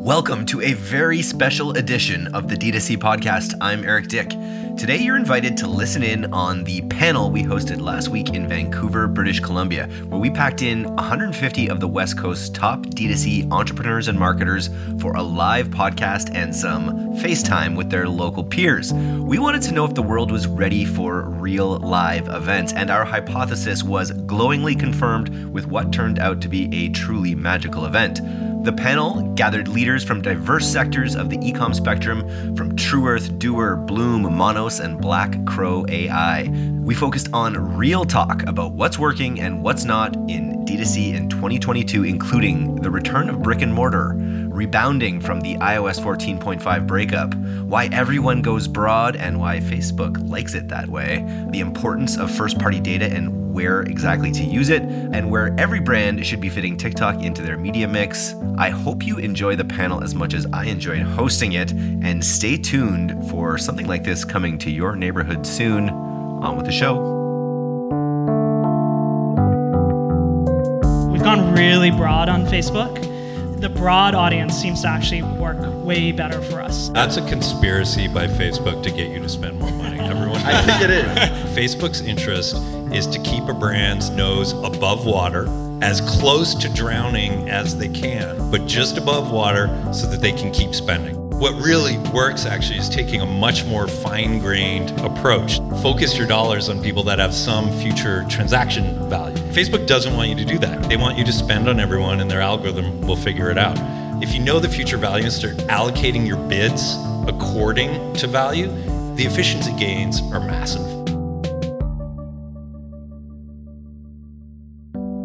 Welcome to a very special edition of the D2C podcast. I'm Eric Dyck. Today, you're invited to listen in on the panel we hosted last week in Vancouver, British Columbia, where we packed in 150 of the West Coast's top D2C entrepreneurs and marketers for a live podcast and some FaceTime with their local peers. We wanted to know if the world was ready for real live events, and our hypothesis was glowingly confirmed with what turned out to be a truly magical event. The panel gathered leaders from diverse sectors of the ecom spectrum, from Truearth, Doer, Blume, Monos, and Black Crow AI. We focused on real talk about what's working and what's not in D2C in 2022, including the return of brick and mortar, rebounding from the iOS 14.5 breakup, why everyone goes broad and why Facebook likes it that way, the importance of first party data and where exactly to use it, and where every brand should be fitting TikTok into their media mix. I hope you enjoy the panel as much as I enjoyed hosting it, and stay tuned for something like this coming to your neighborhood soon. On with the show. We've gone really broad on Facebook. The broad audience seems to actually work way better for us. That's a conspiracy by Facebook to get you to spend more money. Everyone, I think it is. Facebook's interest is to keep a brand's nose above water, as close to drowning as they can, but just above water so that they can keep spending. What really works actually is taking a much more fine grained approach. Focus your dollars on people that have some future transaction value. Facebook doesn't want you to do that. They want you to spend on everyone, and their algorithm will figure it out. If you know the future value and start allocating your bids according to value, the efficiency gains are massive.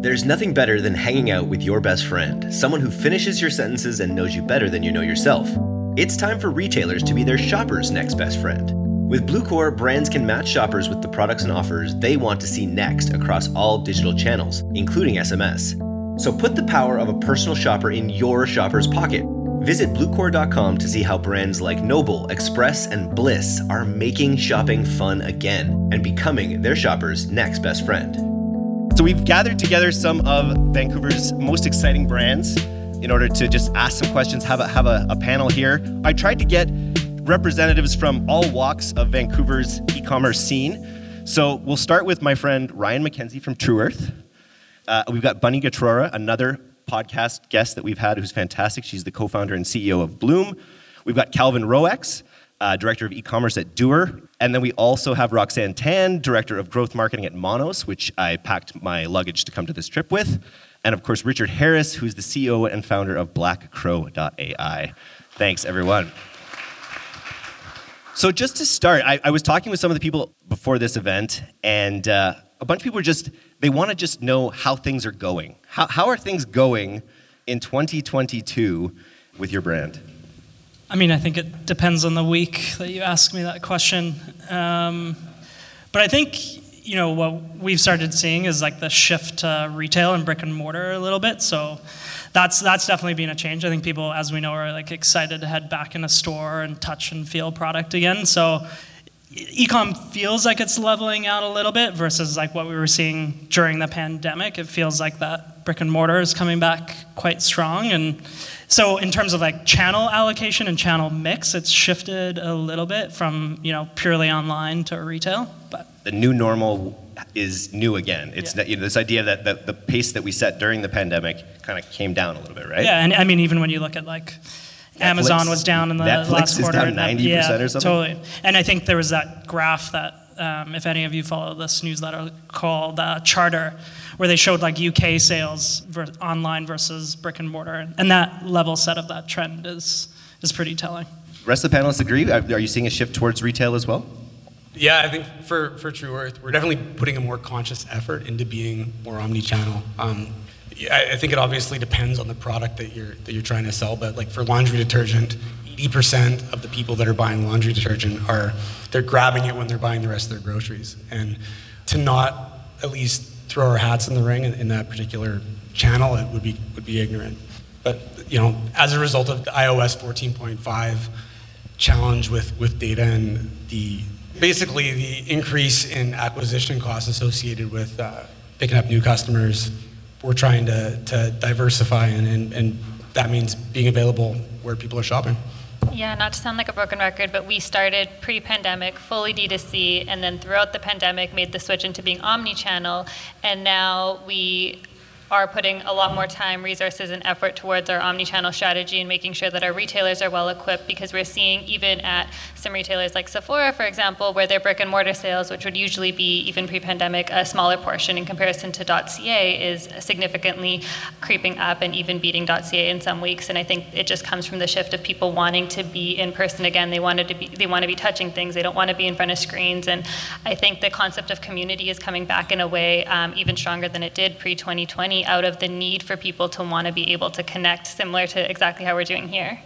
There's nothing better than hanging out with your best friend, someone who finishes your sentences and knows you better than you know yourself. It's time for retailers to be their shoppers' next best friend. With Bluecore, brands can match shoppers with the products and offers they want to see next across all digital channels, including SMS. So put the power of a personal shopper in your shopper's pocket. Visit Bluecore.com to see how brands like Noble, Express, and Bliss are making shopping fun again and becoming their shoppers' next best friend. So we've gathered together some of Vancouver's most exciting brands in order to just ask some questions, have a, have a, a panel here. I tried to get representatives from all walks of Vancouver's e-commerce scene. So we'll start with my friend Ryan McKenzie from Truearth. Uh, we've got Bunny Ghatrora, another podcast guest that we've had who's fantastic. She's the co-founder and CEO of Blume. We've got Calvin Roex, uh, director of e-commerce at Doer. And then we also have Roxanne Tan, director of growth marketing at Monos, which I packed my luggage to come to this trip with. And of course, Richard Harris, who's the CEO and founder of blackcrow.ai. Thanks, everyone. So, just to start, I, I was talking with some of the people before this event, and uh, a bunch of people are just, they want to just know how things are going. How, how are things going in 2022 with your brand? I mean, I think it depends on the week that you ask me that question. Um, but I think, you know, what we've started seeing is like the shift to retail and brick and mortar a little bit. So that's, that's definitely been a change. I think people, as we know, are like excited to head back in a store and touch and feel product again. So ecom feels like it's leveling out a little bit versus like what we were seeing during the pandemic. It feels like that brick and mortar is coming back quite strong and so in terms of like channel allocation and channel mix, it's shifted a little bit from you know purely online to retail. But the new normal is new again. It's yeah. you know, this idea that the, the pace that we set during the pandemic kind of came down a little bit, right? Yeah, and I mean even when you look at like Netflix, Amazon was down in the Netflix last quarter. Netflix is down ninety yeah, percent or something. Totally. And I think there was that graph that um, if any of you follow this newsletter called uh, Chartr, where they showed like UK sales ver- online versus brick and mortar, and that level set of that trend is is pretty telling. The Rest of the panelists agree. Are you seeing a shift towards retail as well? Yeah, I think for, for Truearth, we're definitely putting a more conscious effort into being more omni-channel. Um, I, I think it obviously depends on the product that you're that you're trying to sell, but like for laundry detergent, 80% of the people that are buying laundry detergent are they're grabbing it when they're buying the rest of their groceries. And to not at least throw our hats in the ring in, in that particular channel, it would be would be ignorant. But you know, as a result of the iOS 14.5 challenge with, with data and the basically the increase in acquisition costs associated with uh, picking up new customers, we're trying to, to diversify and, and, and that means being available where people are shopping. Yeah, not to sound like a broken record, but we started pre pandemic fully D2C, and then throughout the pandemic made the switch into being omni channel. And now we are putting a lot more time, resources, and effort towards our omni-channel strategy and making sure that our retailers are well equipped because we're seeing even at some retailers like Sephora, for example, where their brick and mortar sales, which would usually be even pre-pandemic a smaller portion in comparison to .ca, is significantly creeping up and even beating .ca in some weeks. And I think it just comes from the shift of people wanting to be in person again. They wanted to be, they want to be touching things. They don't want to be in front of screens. And I think the concept of community is coming back in a way um, even stronger than it did pre-2020 out of the need for people to want to be able to connect, similar to exactly how we're doing here?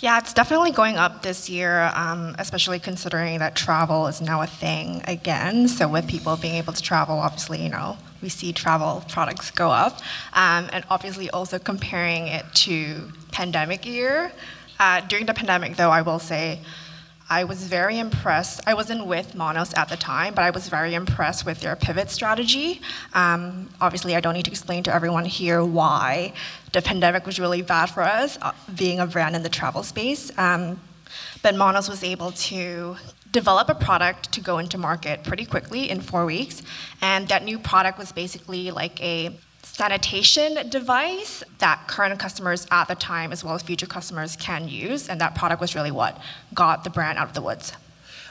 Yeah, it's definitely going up this year, um, especially considering that travel is now a thing again. So, with people being able to travel, obviously, you know, we see travel products go up. Um, and obviously, also comparing it to pandemic year. Uh, during the pandemic, though, I will say I was very impressed. I wasn't with Monos at the time, but I was very impressed with their pivot strategy. Um, obviously, I don't need to explain to everyone here why the pandemic was really bad for us, uh, being a brand in the travel space. Um, but Monos was able to develop a product to go into market pretty quickly in four weeks. And that new product was basically like a sanitation device that current customers at the time, as well as future customers, can use. And that product was really what got the brand out of the woods.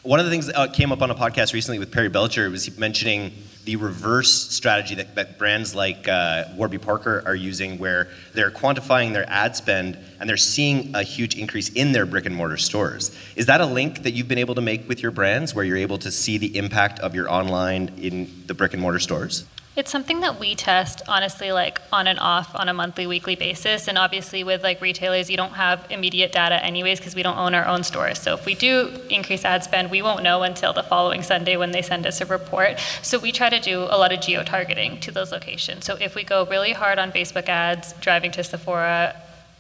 One of the things that uh, came up on a podcast recently with Perry Belcher was mentioning the reverse strategy that, that brands like uh, Warby Parker are using, where they're quantifying their ad spend and they're seeing a huge increase in their brick and mortar stores. Is that a link that you've been able to make with your brands, where you're able to see the impact of your online in the brick and mortar stores? It's something that we test honestly like on and off on a monthly weekly basis and obviously with like retailers you don't have immediate data anyways because we don't own our own stores. So if we do increase ad spend, we won't know until the following Sunday when they send us a report. So we try to do a lot of geo targeting to those locations. So if we go really hard on Facebook ads, driving to Sephora,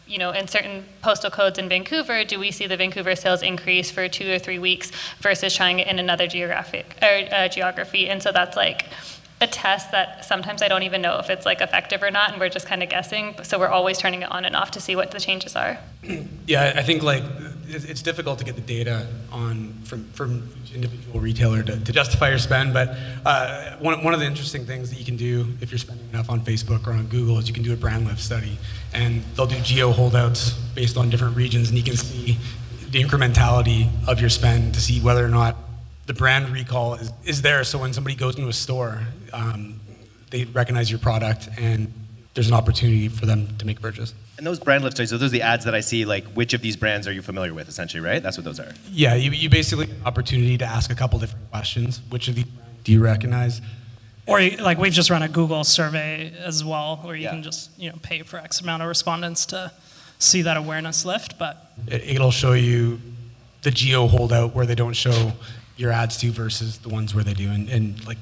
you know, in certain postal codes in Vancouver, do we see the Vancouver sales increase for two or three weeks versus trying it in another geographic or uh, geography? And so that's like a test that sometimes I don't even know if it's like effective or not, and we're just kind of guessing. So we're always turning it on and off to see what the changes are. Yeah, I think like it's difficult to get the data on from from individual retailer to, to justify your spend. But uh, one one of the interesting things that you can do if you're spending enough on Facebook or on Google is you can do a brand lift study, and they'll do geo holdouts based on different regions, and you can see the incrementality of your spend to see whether or not the brand recall is, is there. So when somebody goes into a store, um, they recognize your product and there's an opportunity for them to make a purchase. And those brand lift studies, so those are the ads that I see, like which of these brands are you familiar with, essentially, right? That's what those are. Yeah, you, you basically have an opportunity to ask a couple different questions. Which of these do you recognize? Or like we've just run a Google survey as well, where you yeah. can just you know pay for X amount of respondents to see that awareness lift. But it, will show you the geo holdout where they don't show your ads to versus the ones where they do, and, and like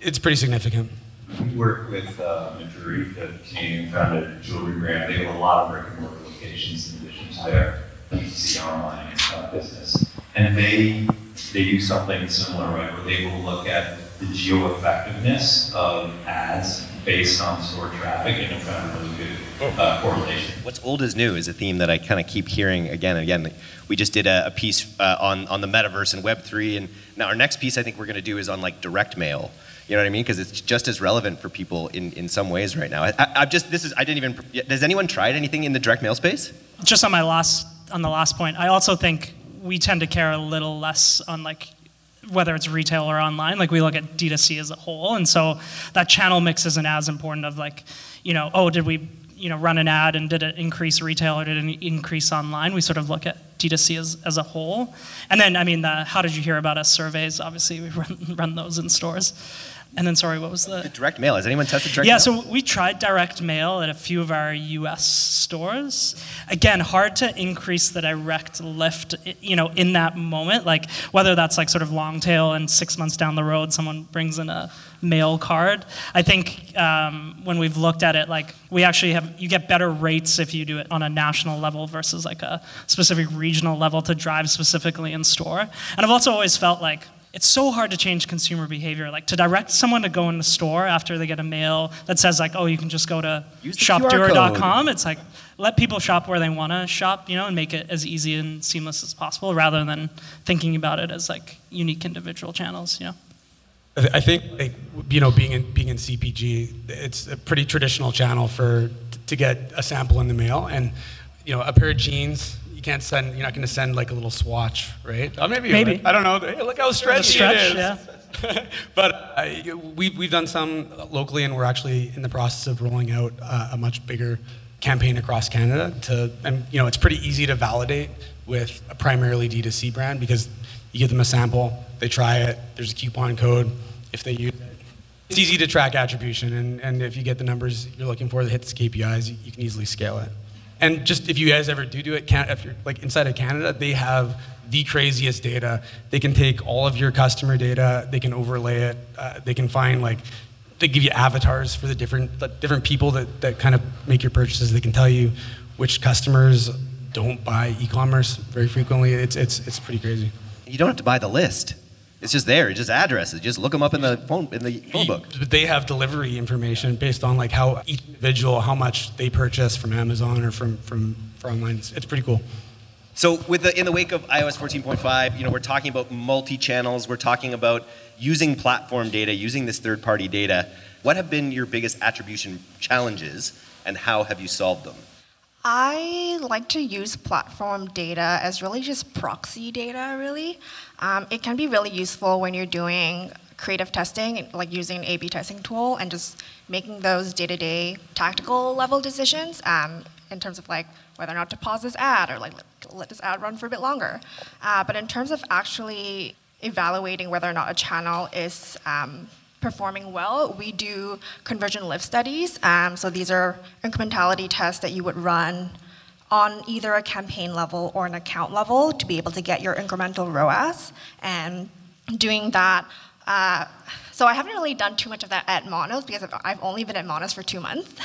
it's pretty significant. We work with uh, Mejuri, the Canadian founded jewelry brand. They have a lot of brick and mortar locations in addition to their D2C online uh, business, and they they do something similar, right? Where they will look at the geo effectiveness of ads based on store traffic and found a really good uh, correlation. What's old is new is a theme that I kind of keep hearing again and again. We just did a, a piece uh, on on the metaverse and Web three, and now our next piece I think we're going to do is on like direct mail. You know what I mean? Because it's just as relevant for people in, in some ways right now. I, have just this is I didn't even. Has anyone tried anything in the direct mail space? Just on my last on the last point, I also think we tend to care a little less on like whether it's retail or online. Like we look at D2C as a whole, and so that channel mix isn't as important. Of like, you know, oh, did we you know run an ad and did it increase retail or did it increase online? We sort of look at D2C as, as a whole, and then I mean, the how did you hear about us surveys? Obviously, we run run those in stores. And then, sorry, what was the? the direct mail. Has anyone tested direct yeah, mail? so we tried direct mail at a few of our U.S. stores. Again, hard to increase the direct lift, you know, in that moment. Like whether that's like sort of long tail and six months down the road, someone brings in a mail card. I think um, when we've looked at it, like we actually have, you get better rates if you do it on a national level versus like a specific regional level to drive specifically in store. And I've also always felt like it's so hard to change consumer behavior. Like to direct someone to go in the store after they get a mail that says like, oh, you can just go to Use shopdoer.com. It's like let people shop where they want to shop, you know, and make it as easy and seamless as possible, rather than thinking about it as like unique individual channels. You know. I I think, like, you know, being in being in CPG, it's a pretty traditional channel for to get a sample in the mail, and you know, a pair of jeans. You can't send. You're not going to send like a little swatch, right? Oh, maybe. you Maybe. would. I don't know. Hey, look how stretchy stretch, it is. yeah. but uh, we, we've done some locally, and we're actually in the process of rolling out uh, a much bigger campaign across Canada. To and you know, it's pretty easy to validate with a primarily D2C brand because you give them a sample, they try it. There's a coupon code. If they use it, it's easy to track attribution, and, and if you get the numbers you're looking for that hits KPIs, you, you can easily scale it. And just if you guys ever do do it, if you're like inside of Canada, they have the craziest data. They can take all of your customer data, they can overlay it, uh, they can find like, they give you avatars for the different the different people that, that kind of make your purchases. They can tell you which customers don't buy e-commerce very frequently. It's it's it's pretty crazy. You don't have to buy the list. It's just there. It's just addresses. Just look them up in the phone in the phone book. They have delivery information based on like how each individual, how much they purchase from Amazon or from from, from online. It's, it's pretty cool. So, with the in the wake of iOS 14.5, you know, we're talking about multi-channels. We're talking about using platform data, using this third-party data. What have been your biggest attribution challenges, and how have you solved them? I like to use platform data as really just proxy data, really. Um, it can be really useful when you're doing creative testing, like using an A B testing tool and just making those day to day tactical level decisions um, in terms of like whether or not to pause this ad or like let, let this ad run for a bit longer. Uh, but in terms of actually evaluating whether or not a channel is um, performing well, we do conversion lift studies. Um, so these are incrementality tests that you would run on either a campaign level or an account level to be able to get your incremental ROAS. And doing that, uh, so I haven't really done too much of that at Monos because I've- only been at Monos for two months.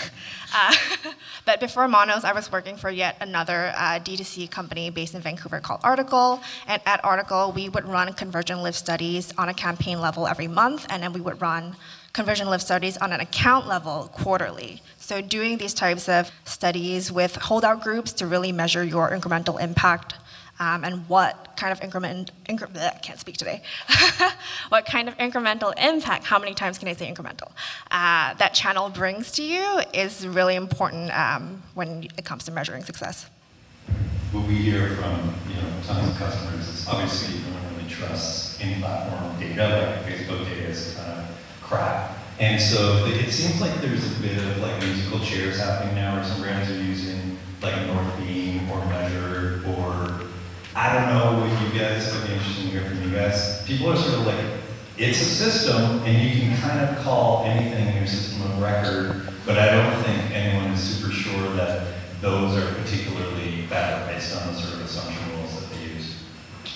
Uh, but before Monos, I was working for yet another uh, D2C company based in Vancouver called Article. And at Article, we would run conversion lift studies on a campaign level every month, and then we would run conversion lift studies on an account level quarterly. So doing these types of studies with holdout groups to really measure your incremental impact um, and what kind of increment, incre- bleh, can't speak today, what kind of incremental impact, how many times can I say incremental, uh, that channel brings to you is really important um, when it comes to measuring success. What we hear from, you know, tons of customers is obviously no one really trusts any platform data, like Facebook data is kind of crap. And so it seems like there's a bit of like musical chairs happening now, where some brands are using like Northbeam or Measure I don't know what you guys, it'd be interesting to hear from you guys. People are sort of like, it's a system and you can kind of call anything in your system of record, but I don't think anyone is super sure that those are particularly better based on the sort of assumption rules that they use.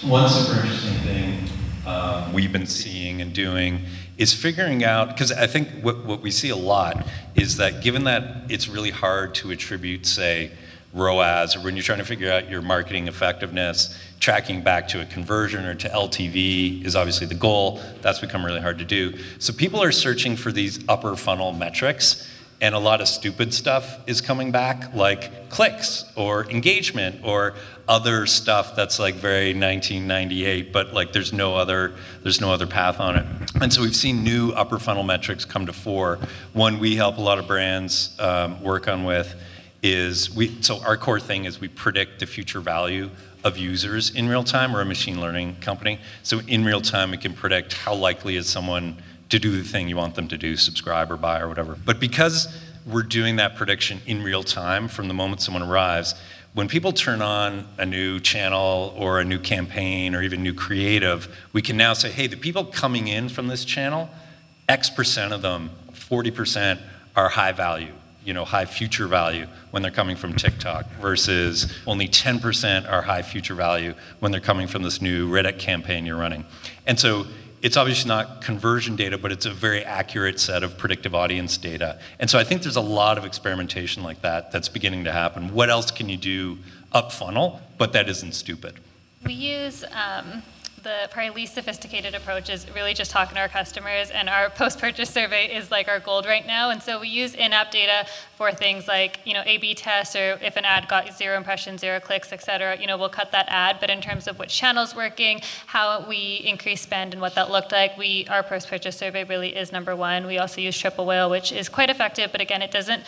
One super interesting thing um, we've been seeing and doing is figuring out, because I think what, what we see a lot is that given that it's really hard to attribute, say, ROAS, or when you're trying to figure out your marketing effectiveness, tracking back to a conversion or to LTV is obviously the goal. That's become really hard to do. So people are searching for these upper funnel metrics, and a lot of stupid stuff is coming back, like clicks or engagement or other stuff that's like very 1998, but like there's no other there's no other path on it. And so we've seen new upper funnel metrics come to fore. One we help a lot of brands um, work on with is we so our core thing is we predict the future value of users in real time. We're a machine learning company, so in real time we can predict how likely is someone to do the thing you want them to do, subscribe or buy or whatever. But because we're doing that prediction in real time from the moment someone arrives, when people turn on a new channel or a new campaign or even new creative, we can now say, hey, the people coming in from this channel, X percent of them, 40% are high value, you know, high future value when they're coming from TikTok versus only 10% are high future value when they're coming from this new Reddit campaign you're running. And so it's obviously not conversion data, but it's a very accurate set of predictive audience data. And so I think there's a lot of experimentation like that that's beginning to happen. What else can you do up funnel, but that isn't stupid? We use um, the probably least sophisticated approach is really just talking to our customers, and our post-purchase survey is like our gold right now. And so we use in-app data for things like you know A/B tests, or if an ad got zero impressions, zero clicks, et cetera. You know, we'll cut that ad. But in terms of which channel's working, how we increase spend, and what that looked like, we our post-purchase survey really is number one. We also use Triple Whale, which is quite effective, but again, it doesn't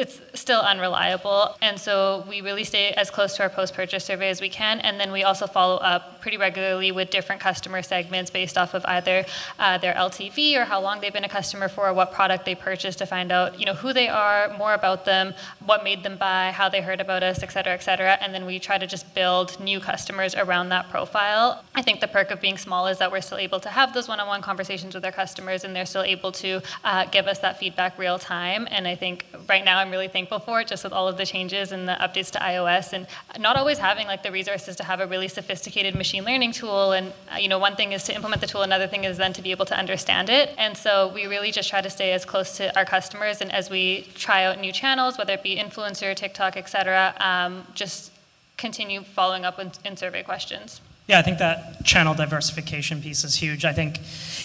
it's still unreliable. And so we really stay as close to our post purchase survey as we can. And then we also follow up pretty regularly with different customer segments based off of either uh, their LTV or how long they've been a customer for, or what product they purchased to find out, you know, who they are, more about them, what made them buy, how they heard about us, et cetera, et cetera. And then we try to just build new customers around that profile. I think the perk of being small is that we're still able to have those one on one conversations with our customers and they're still able to uh, give us that feedback real time. And I think right now, I'm really thankful for it, just with all of the changes and the updates to iOS, and not always having like the resources to have a really sophisticated machine learning tool. And uh, you know, one thing is to implement the tool, another thing is then to be able to understand it. And so we really just try to stay as close to our customers, and as we try out new channels, whether it be influencer, TikTok, et cetera, um, just continue following up in, in survey questions. Yeah, I think that channel diversification piece is huge. I think,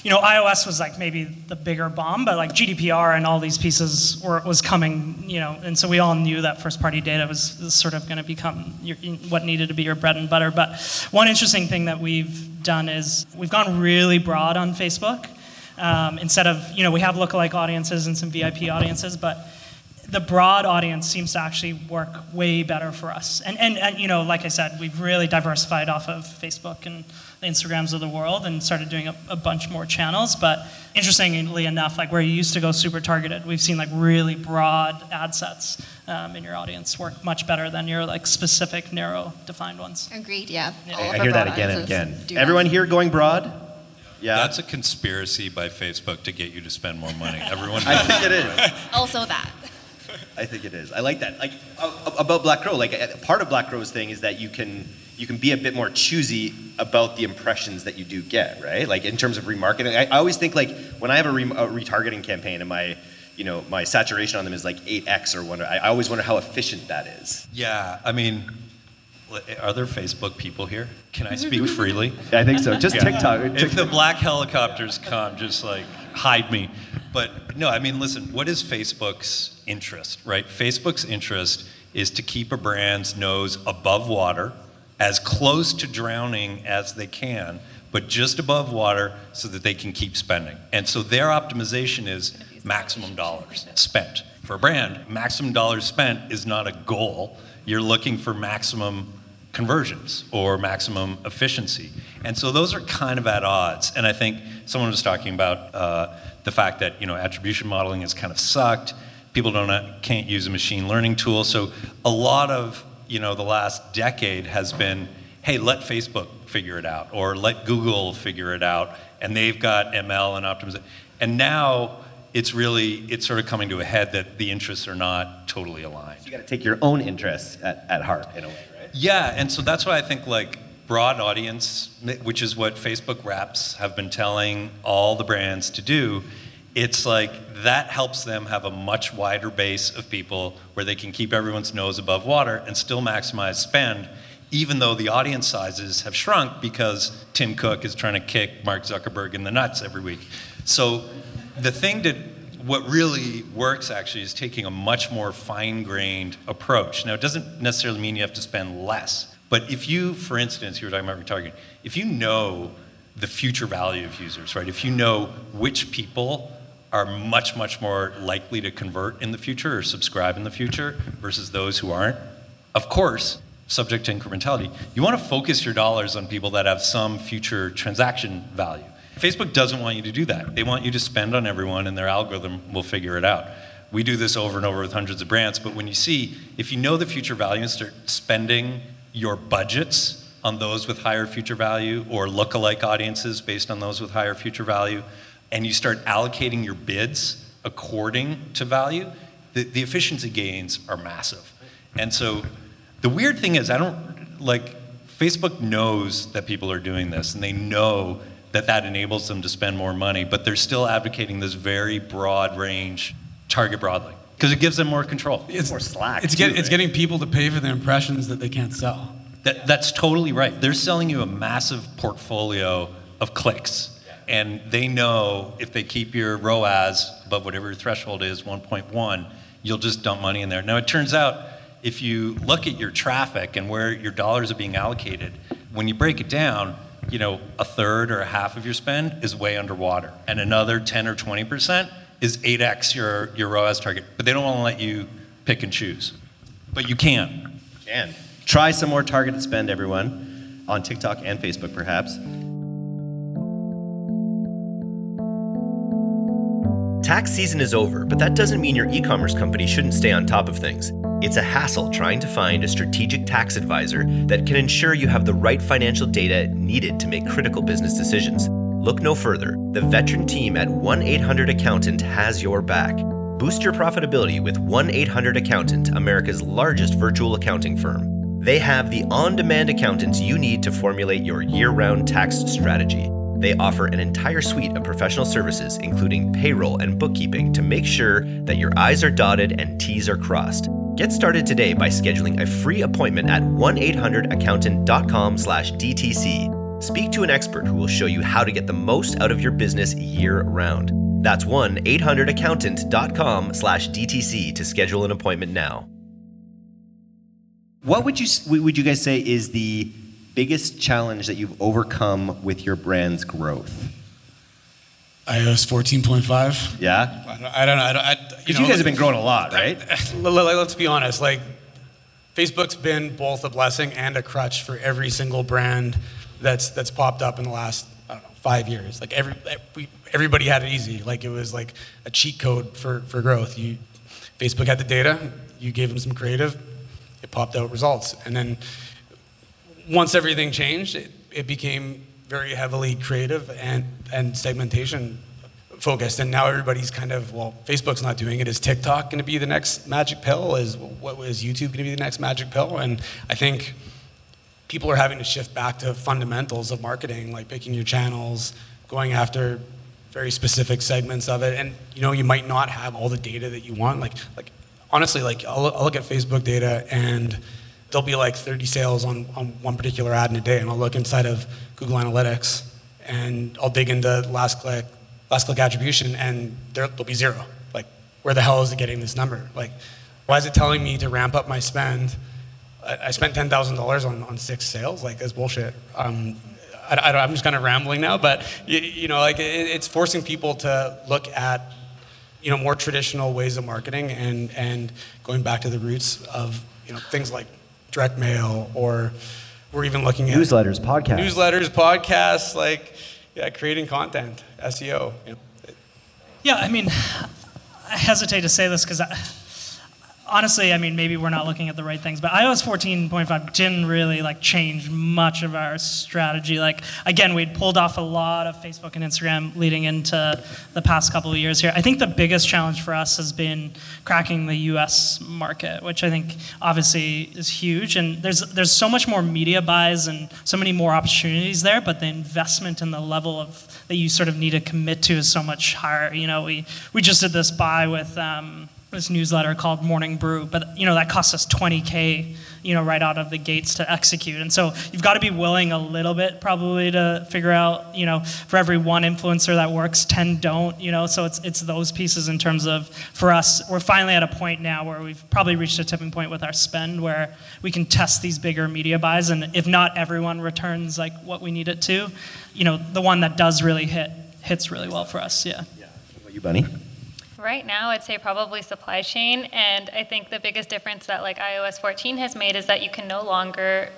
you know, iOS was like maybe the bigger bomb, but like GDPR and all these pieces were was coming, you know, and so we all knew that first party data was, was sort of going to become your, what needed to be your bread and butter. But one interesting thing that we've done is we've gone really broad on Facebook. Um, instead of, you know, we have lookalike audiences and some VIP audiences, but the broad audience seems to actually work way better for us. And, and, and, you know, like I said, we've really diversified off of Facebook and the Instagrams of the world and started doing a, a, bunch more channels. But interestingly enough, like where you used to go super targeted, we've seen like really broad ad sets um, in your audience work much better than your like specific narrow defined ones. Agreed. Yeah. yeah. I hear that again and again. Everyone here going broad? Yeah. That's a conspiracy by Facebook to get you to spend more money. Everyone. I think it is. also that. I think it is. I like that. Like uh, uh, about Black Crow, like uh, part of Black Crow's thing is that you can you can be a bit more choosy about the impressions that you do get, right? Like in terms of remarketing. I, I always think like when I have a, re, a, retargeting campaign and my you know my saturation on them is like 8x or one. I, I always wonder how efficient that is. Yeah, I mean are there Facebook people here? Can I speak freely? I think so. Just yeah. TikTok. If the black helicopters come, just like hide me. But no, I mean, listen, what is Facebook's interest, right? Facebook's interest is to keep a brand's nose above water, as close to drowning as they can, but just above water so that they can keep spending. And so their optimization is maximum dollars spent. For a brand, maximum dollars spent is not a goal. You're looking for maximum conversions or maximum efficiency. And so those are kind of at odds. And I think someone was talking about uh, the fact that you know attribution modeling has kind of sucked. People don't can't use a machine learning tool. So a lot of you know the last decade has been, hey, let Facebook figure it out, or let Google figure it out, and they've got ML and optimization. And now it's really it's sort of coming to a head that the interests are not totally aligned. So you got to take your own interests at, at heart in a way? Yeah, and so that's why I think like broad audience, which is what Facebook reps have been telling all the brands to do, it's like that helps them have a much wider base of people where they can keep everyone's nose above water and still maximize spend, even though the audience sizes have shrunk because Tim Cook is trying to kick Mark Zuckerberg in the nuts every week. So the thing that what really works actually is taking a much more fine grained approach. Now, it doesn't necessarily mean you have to spend less but if you, for instance, you were talking about retargeting, if you know the future value of users, right? If you know which people are much, much more likely to convert in the future or subscribe in the future versus those who aren't, of course, subject to incrementality, you want to focus your dollars on people that have some future transaction value. Facebook doesn't want you to do that. They want you to spend on everyone and their algorithm will figure it out. We do this over and over with hundreds of brands, but when you see, if you know the future value and start spending your budgets on those with higher future value or look-alike audiences based on those with higher future value, and you start allocating your bids according to value, the, the efficiency gains are massive. And so the weird thing is, I don't like Facebook knows that people are doing this, and they know that that enables them to spend more money, but they're still advocating this very broad range, target broadly because it gives them more control. It's more slack. It's, too, get, it's getting people to pay for the impressions that they can't sell. That, that's totally right. They're selling you a massive portfolio of clicks. And they know if they keep your ROAS above whatever your threshold is, 1.1, you'll just dump money in there. Now, it turns out if you look at your traffic and where your dollars are being allocated, when you break it down, you know, a third or a half of your spend is way underwater, and another 10 or 20 percent is 8x your, your ROAS target. But they don't want to let you pick and choose. But you can. Can. Try some more targeted spend, everyone, on TikTok and Facebook, perhaps. Tax season is over, but that doesn't mean your e commerce company shouldn't stay on top of things. It's a hassle trying to find a strategic tax advisor that can ensure you have the right financial data needed to make critical business decisions. Look no further. The veteran team at 1 800 Accountant has your back. Boost your profitability with 1 800 Accountant, America's largest virtual accounting firm. They have the on demand accountants you need to formulate your year round tax strategy. They offer an entire suite of professional services, including payroll and bookkeeping, to make sure that your I's are dotted and T's are crossed. Get started today by scheduling a free appointment at 1-800accountant.com slash DTC. Speak to an expert who will show you how to get the most out of your business year round. That's 1-800accountant.com slash DTC to schedule an appointment now. What would you would you guys say is the biggest challenge that you've overcome with your brand's growth? iOS 14.5. Yeah. I don't, I don't know. I don't, I, Because you, guys have been growing a lot, right? Let's be honest. Like, Facebook's been both a blessing and a crutch for every single brand that's that's popped up in the last I don't know five years. Like every we, everybody had it easy. Like it was like a cheat code for for growth. You Facebook had the data. You gave them some creative. It popped out results, and then once everything changed, it, it became very heavily creative and and segmentation focused. And now everybody's kind of well facebook's not doing it. Is tiktok going to be the next magic pill? Is what was youtube going to be the next magic pill? And i think people are having to shift back to fundamentals of marketing like picking your channels going after very specific segments of it. And you know you might not have all the data that you want. Like like honestly like i'll, I'll look at facebook data and there'll be like 30 sales on, on one particular ad in a day and i'll look inside of google analytics and I'll dig into last click, last click attribution, and there, will be zero. Like, where the hell is it getting this number? Like, why is it telling me to ramp up my spend? I, I spent ten thousand dollars on on six sales. Like, that's bullshit. Um, I, am just kind of rambling now, but you, you know, like it, it's forcing people to look at you know more traditional ways of marketing and and going back to the roots of you know things like direct mail or we're even looking at newsletters, podcasts, newsletters, podcasts, like yeah, creating content, SEO. You know. Yeah, I mean, I hesitate to say this because honestly, I mean, maybe we're not looking at the right things, but iOS 14.5 didn't really like change much of our strategy. Like again, we'd pulled off a lot of Facebook and Instagram leading into the past couple of years here. I think the biggest challenge for us has been cracking the US market, which I think obviously is huge and there's there's so much more media buys and so many more opportunities there, but the investment and the level of that you sort of need to commit to is so much higher. You know, we we just did this buy with um, this newsletter called Morning Brew, but you know that costs us 20k, you know, right out of the gates to execute. And so you've got to be willing a little bit probably to figure out, you know, for every one influencer that works, 10 don't, you know. So it's it's those pieces in terms of for us, we're finally at a point now where we've probably reached a tipping point with our spend where we can test these bigger media buys, and if not everyone returns like what we need it to, you know, the one that does really hit hits really well for us. Yeah. Yeah. You, Bunny? Right now, I'd say probably supply chain. And I think the biggest difference that like iOS 14 has made is that you can no longer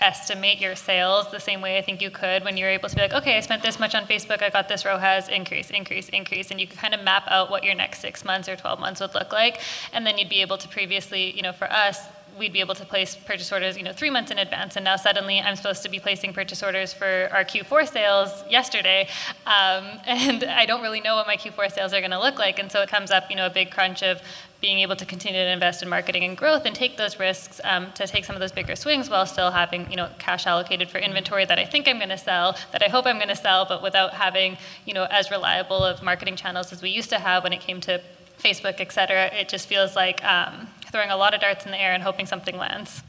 estimate your sales the same way I think you could when you're able to be like, okay, I spent this much on Facebook, I got this ROAS increase, increase, increase, and you can kind of map out what your next six months or 12 months would look like. And then you'd be able to previously, you know, for us, we'd be able to place purchase orders, you know, three months in advance, and now suddenly I'm supposed to be placing purchase orders for our Q4 sales yesterday, um, and I don't really know what my Q4 sales are going to look like, and so it comes up, you know, a big crunch of being able to continue to invest in marketing and growth and take those risks um, to take some of those bigger swings while still having you know cash allocated for inventory that I think I'm going to sell that I hope I'm going to sell but without having you know as reliable of marketing channels as we used to have when it came to Facebook et cetera. It just feels like um, throwing a lot of darts in the air and hoping something lands.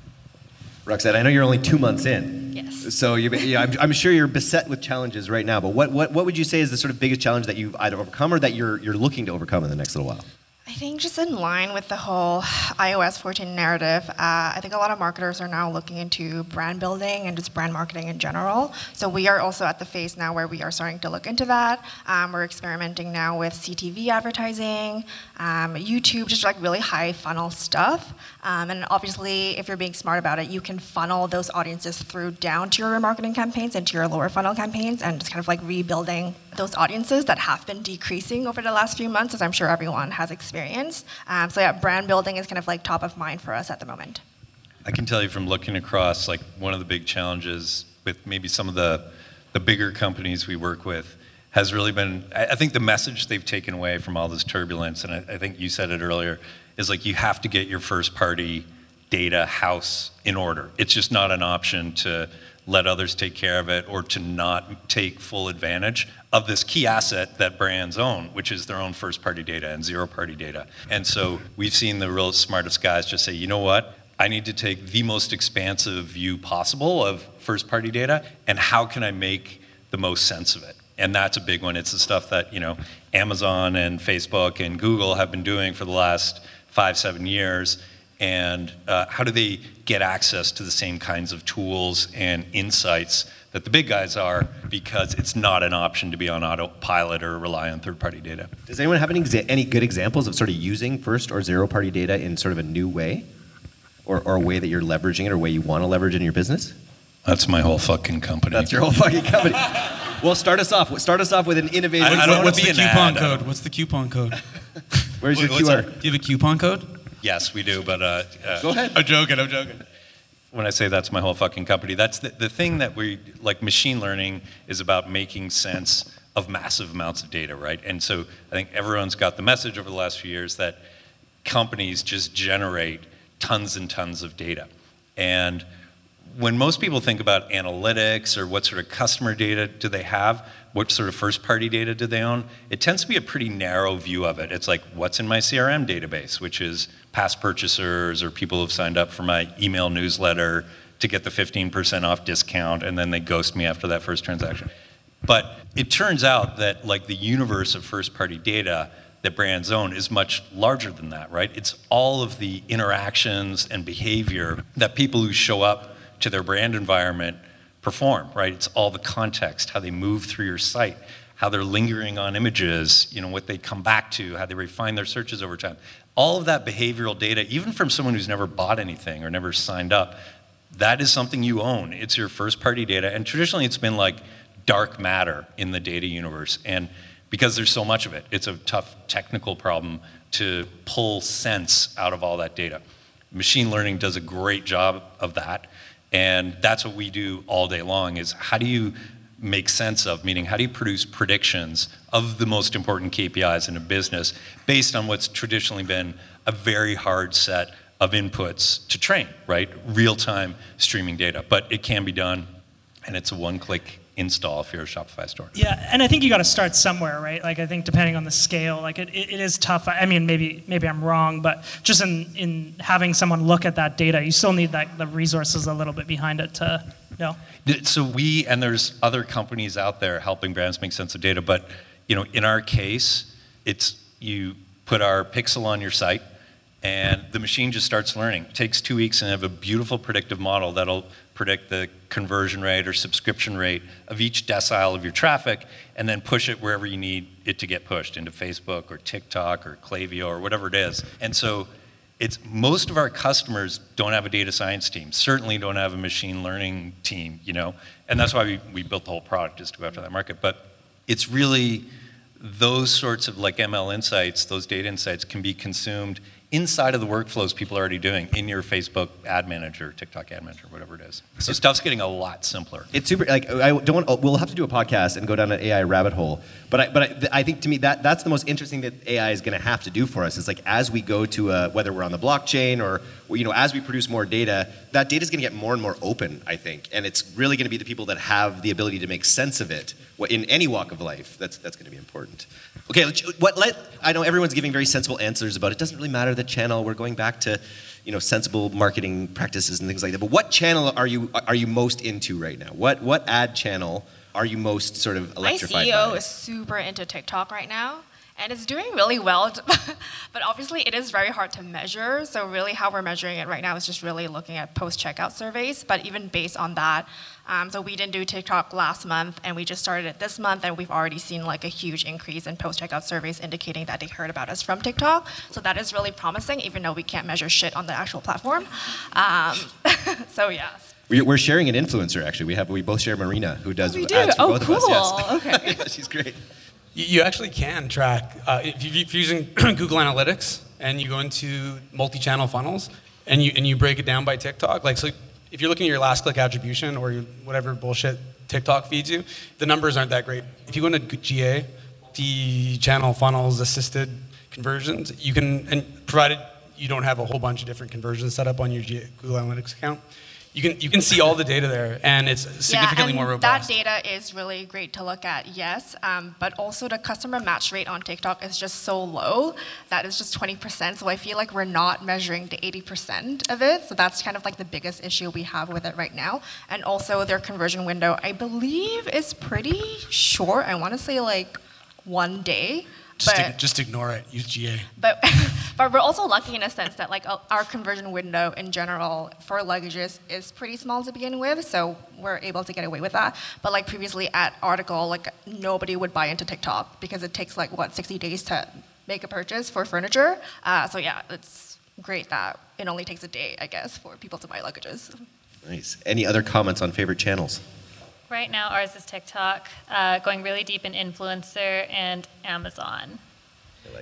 Roxanne, I know you're only two months in. Yes. So yeah, I'm, I'm sure you're beset with challenges right now. But what, what, what would you say is the sort of biggest challenge that you've either overcome or that you're, you're looking to overcome in the next little while? I think just in line with the whole iOS 14 narrative, uh, I think a lot of marketers are now looking into brand building and just brand marketing in general. So we are also at the phase now where we are starting to look into that. Um, we're experimenting now with CTV advertising, um, YouTube, just like really high funnel stuff. Um, and obviously, if you're being smart about it, you can funnel those audiences through down to your remarketing campaigns and to your lower funnel campaigns, and just kind of like rebuilding those audiences that have been decreasing over the last few months, as I'm sure everyone has experienced. Um, so yeah, brand building is kind of like top of mind for us at the moment. I can tell you from looking across, like one of the big challenges with maybe some of the the bigger companies we work with has really been. I, think the message they've taken away from all this turbulence, and I, I think you said it earlier, is like you have to get your first party data house in order. It's just not an option to let others take care of it or to not take full advantage of this key asset that brands own, which is their own first party data and zero party data. And so we've seen the real smartest guys just say, you know what? I need to take the most expansive view possible of first party data and how can I make the most sense of it? And that's a big one. It's the stuff that, you know, Amazon and Facebook and Google have been doing for the last five, seven years and uh, how do they get access to the same kinds of tools and insights that the big guys are because it's not an option to be on autopilot or rely on third-party data. Does anyone have any, exa- any good examples of sort of using first or zero-party data in sort of a new way, or, or a way that you're leveraging it, or a way you want to leverage it in your business? That's my whole fucking company. That's your whole fucking company. well, start us off. Start us off with an innovative. I- I don't What's the coupon ad, code? What's the coupon code? Where's your What's QR? Do you have a coupon code? Yes, we do, but uh, uh, Go ahead. I'm joking. I'm joking. when I say that's my whole fucking company, that's the, the thing that we like machine learning is about making sense of massive amounts of data, right? And so I think everyone's got the message over the last few years that companies just generate tons and tons of data. And when most people think about analytics or what sort of customer data do they have, what sort of first party data do they own, it tends to be a pretty narrow view of it. It's like, what's in my CRM database, which is past purchasers or people who've signed up for my email newsletter to get the 15% off discount, and then they ghost me after that first transaction. But it turns out that like the universe of first party data that brands own is much larger than that, right? It's all of the interactions and behavior that people who show up to their brand environment perform, right? It's all the context, how they move through your site, how they're lingering on images, you know, what they come back to, how they refine their searches over time. All of that behavioral data, even from someone who's never bought anything or never signed up, that is something you own. It's your first party data. And traditionally, it's been like dark matter in the data universe. And because there's so much of it, it's a tough technical problem to pull sense out of all that data. Machine learning does a great job of that. And that's what we do all day long is how do you make sense of, meaning how do you produce predictions of the most important KPIs in a business based on what's traditionally been a very hard set of inputs to train, right? Real time streaming data. But it can be done, and it's a one click install for you're Shopify store. Yeah, and I think you got to start somewhere, right? Like I think depending on the scale, like it, it, it is tough. I mean, maybe maybe I'm wrong, but just in in having someone look at that data, you still need that the resources a little bit behind it to, know. So we and there's other companies out there helping brands make sense of data, but you know, in our case, it's you put our pixel on your site and the machine just starts learning. It takes two weeks and have a beautiful predictive model that'll predict the conversion rate or subscription rate of each decile of your traffic and then push it wherever you need it to get pushed into Facebook or TikTok or Klaviyo or whatever it is. And so it's most of our customers don't have a data science team, certainly don't have a machine learning team, you know, and that's why we, we built the whole product is to go after that market. But it's really those sorts of like ML insights, those data insights can be consumed inside of the workflows people are already doing in your Facebook ad manager, TikTok ad manager, whatever it is. So stuff's getting a lot simpler. It's super. Like I don't want. We'll have to do a podcast and go down an AI rabbit hole. But I, but I, I think to me that that's the most interesting that AI is going to have to do for us. Is like as we go to a, whether we're on the blockchain or you know, as we produce more data, that data is going to get more and more open, I think, and it's really going to be the people that have the ability to make sense of it in any walk of life. That's that's going to be important. Okay, what let I know everyone's giving very sensible answers about it. Doesn't really matter the channel. We're going back to you know sensible marketing practices and things like that. But what channel are you are you most into right now? What what ad channel are you most sort of electrified My CEO by? is super into TikTok right now and it's doing really well but obviously it is very hard to measure so really how we're measuring it right now is just really looking at post checkout surveys but even based on that um, so we didn't do tiktok last month and we just started it this month and we've already seen like a huge increase in post checkout surveys indicating that they heard about us from tiktok so that is really promising even though we can't measure shit on the actual platform um, so yeah we're sharing an influencer actually. We have we both share Marina who does oh, we do? ads for oh, both cool. of us. Yes. Okay. yeah, she's great. You actually can track uh, if you're using Google Analytics and you go into multi-channel funnels and you and you break it down by TikTok. Like so, if you're looking at your last click attribution or your, whatever bullshit TikTok feeds you, the numbers aren't that great. If you go into GA, the channel funnels assisted conversions, you can and provided you don't have a whole bunch of different conversions set up on your Google Analytics account you can you can see all the data there, and it's significantly yeah, more robust. That data is really great to look at, yes, um, but also the customer match rate on TikTok is just so low that it's just 20%. So I feel like we're not measuring the 80% of it. So that's kind of like the biggest issue we have with it right now. And also their conversion window, I believe, is pretty short. I want to say like one day. Just, but, just ignore it. Use GA. But, but we're also lucky in a sense that like our conversion window in general for luggages is pretty small to begin with, so we're able to get away with that. But like previously at Article, like nobody would buy into TikTok because it takes like what 60 days to make a purchase for furniture. Uh, so yeah, it's great that it only takes a day, I guess, for people to buy luggages. Nice. Any other comments on favorite channels? Right now, ours is TikTok, uh, going really deep in influencer and Amazon.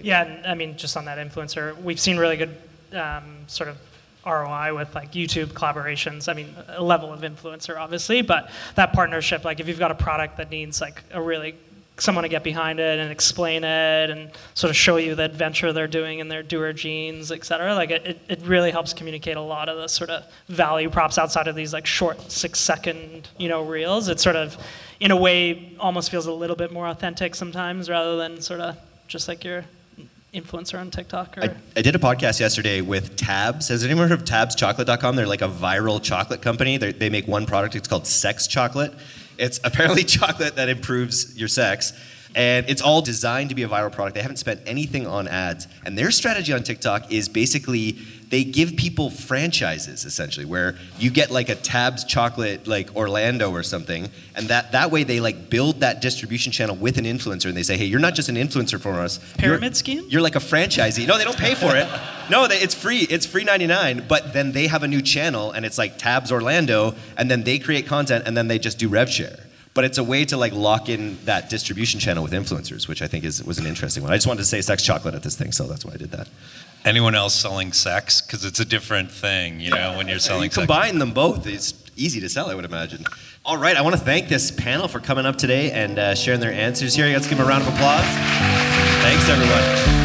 Yeah, I mean, just on that influencer, we've seen really good um, sort of ROI with like YouTube collaborations. I mean, a level of influencer, obviously, but that partnership, like if you've got a product that needs like a really someone to get behind it and explain it and sort of show you the adventure they're doing in their Duer jeans, et cetera. Like it, it really helps communicate a lot of the sort of value props outside of these like short six second, you know, reels. It sort of, in a way, almost feels a little bit more authentic sometimes rather than sort of just like your influencer on TikTok? I, I, did a podcast yesterday with Tabs. Has anyone heard of TabsChocolate.com? They're like a viral chocolate company. They're, they make one product. It's called Sex Chocolate. It's apparently chocolate that improves your sex. And it's all designed to be a viral product. They haven't spent anything on ads. And their strategy on TikTok is basically they give people franchises essentially where you get like a tabs chocolate like orlando or something. And that that way they like build that distribution channel with an influencer. And they say hey you're not just an influencer for us. Pyramid you're, scheme? You're like a franchisee. No they don't pay for it. No they, it's free. It's free 99 but then they have a new channel and it's like tabs orlando. And then they create content and then they just do rev share but it's a way to like lock in that distribution channel with influencers, which I think is was an interesting one. I just wanted to say sex chocolate at this thing, so that's why I did that. Anyone else selling sex? Because it's a different thing, you know, when you're selling. You combine sex. them both, it's easy to sell, I would imagine. All right, I want to thank this panel for coming up today and uh, sharing their answers here. Let's give them a round of applause. Thanks, everyone.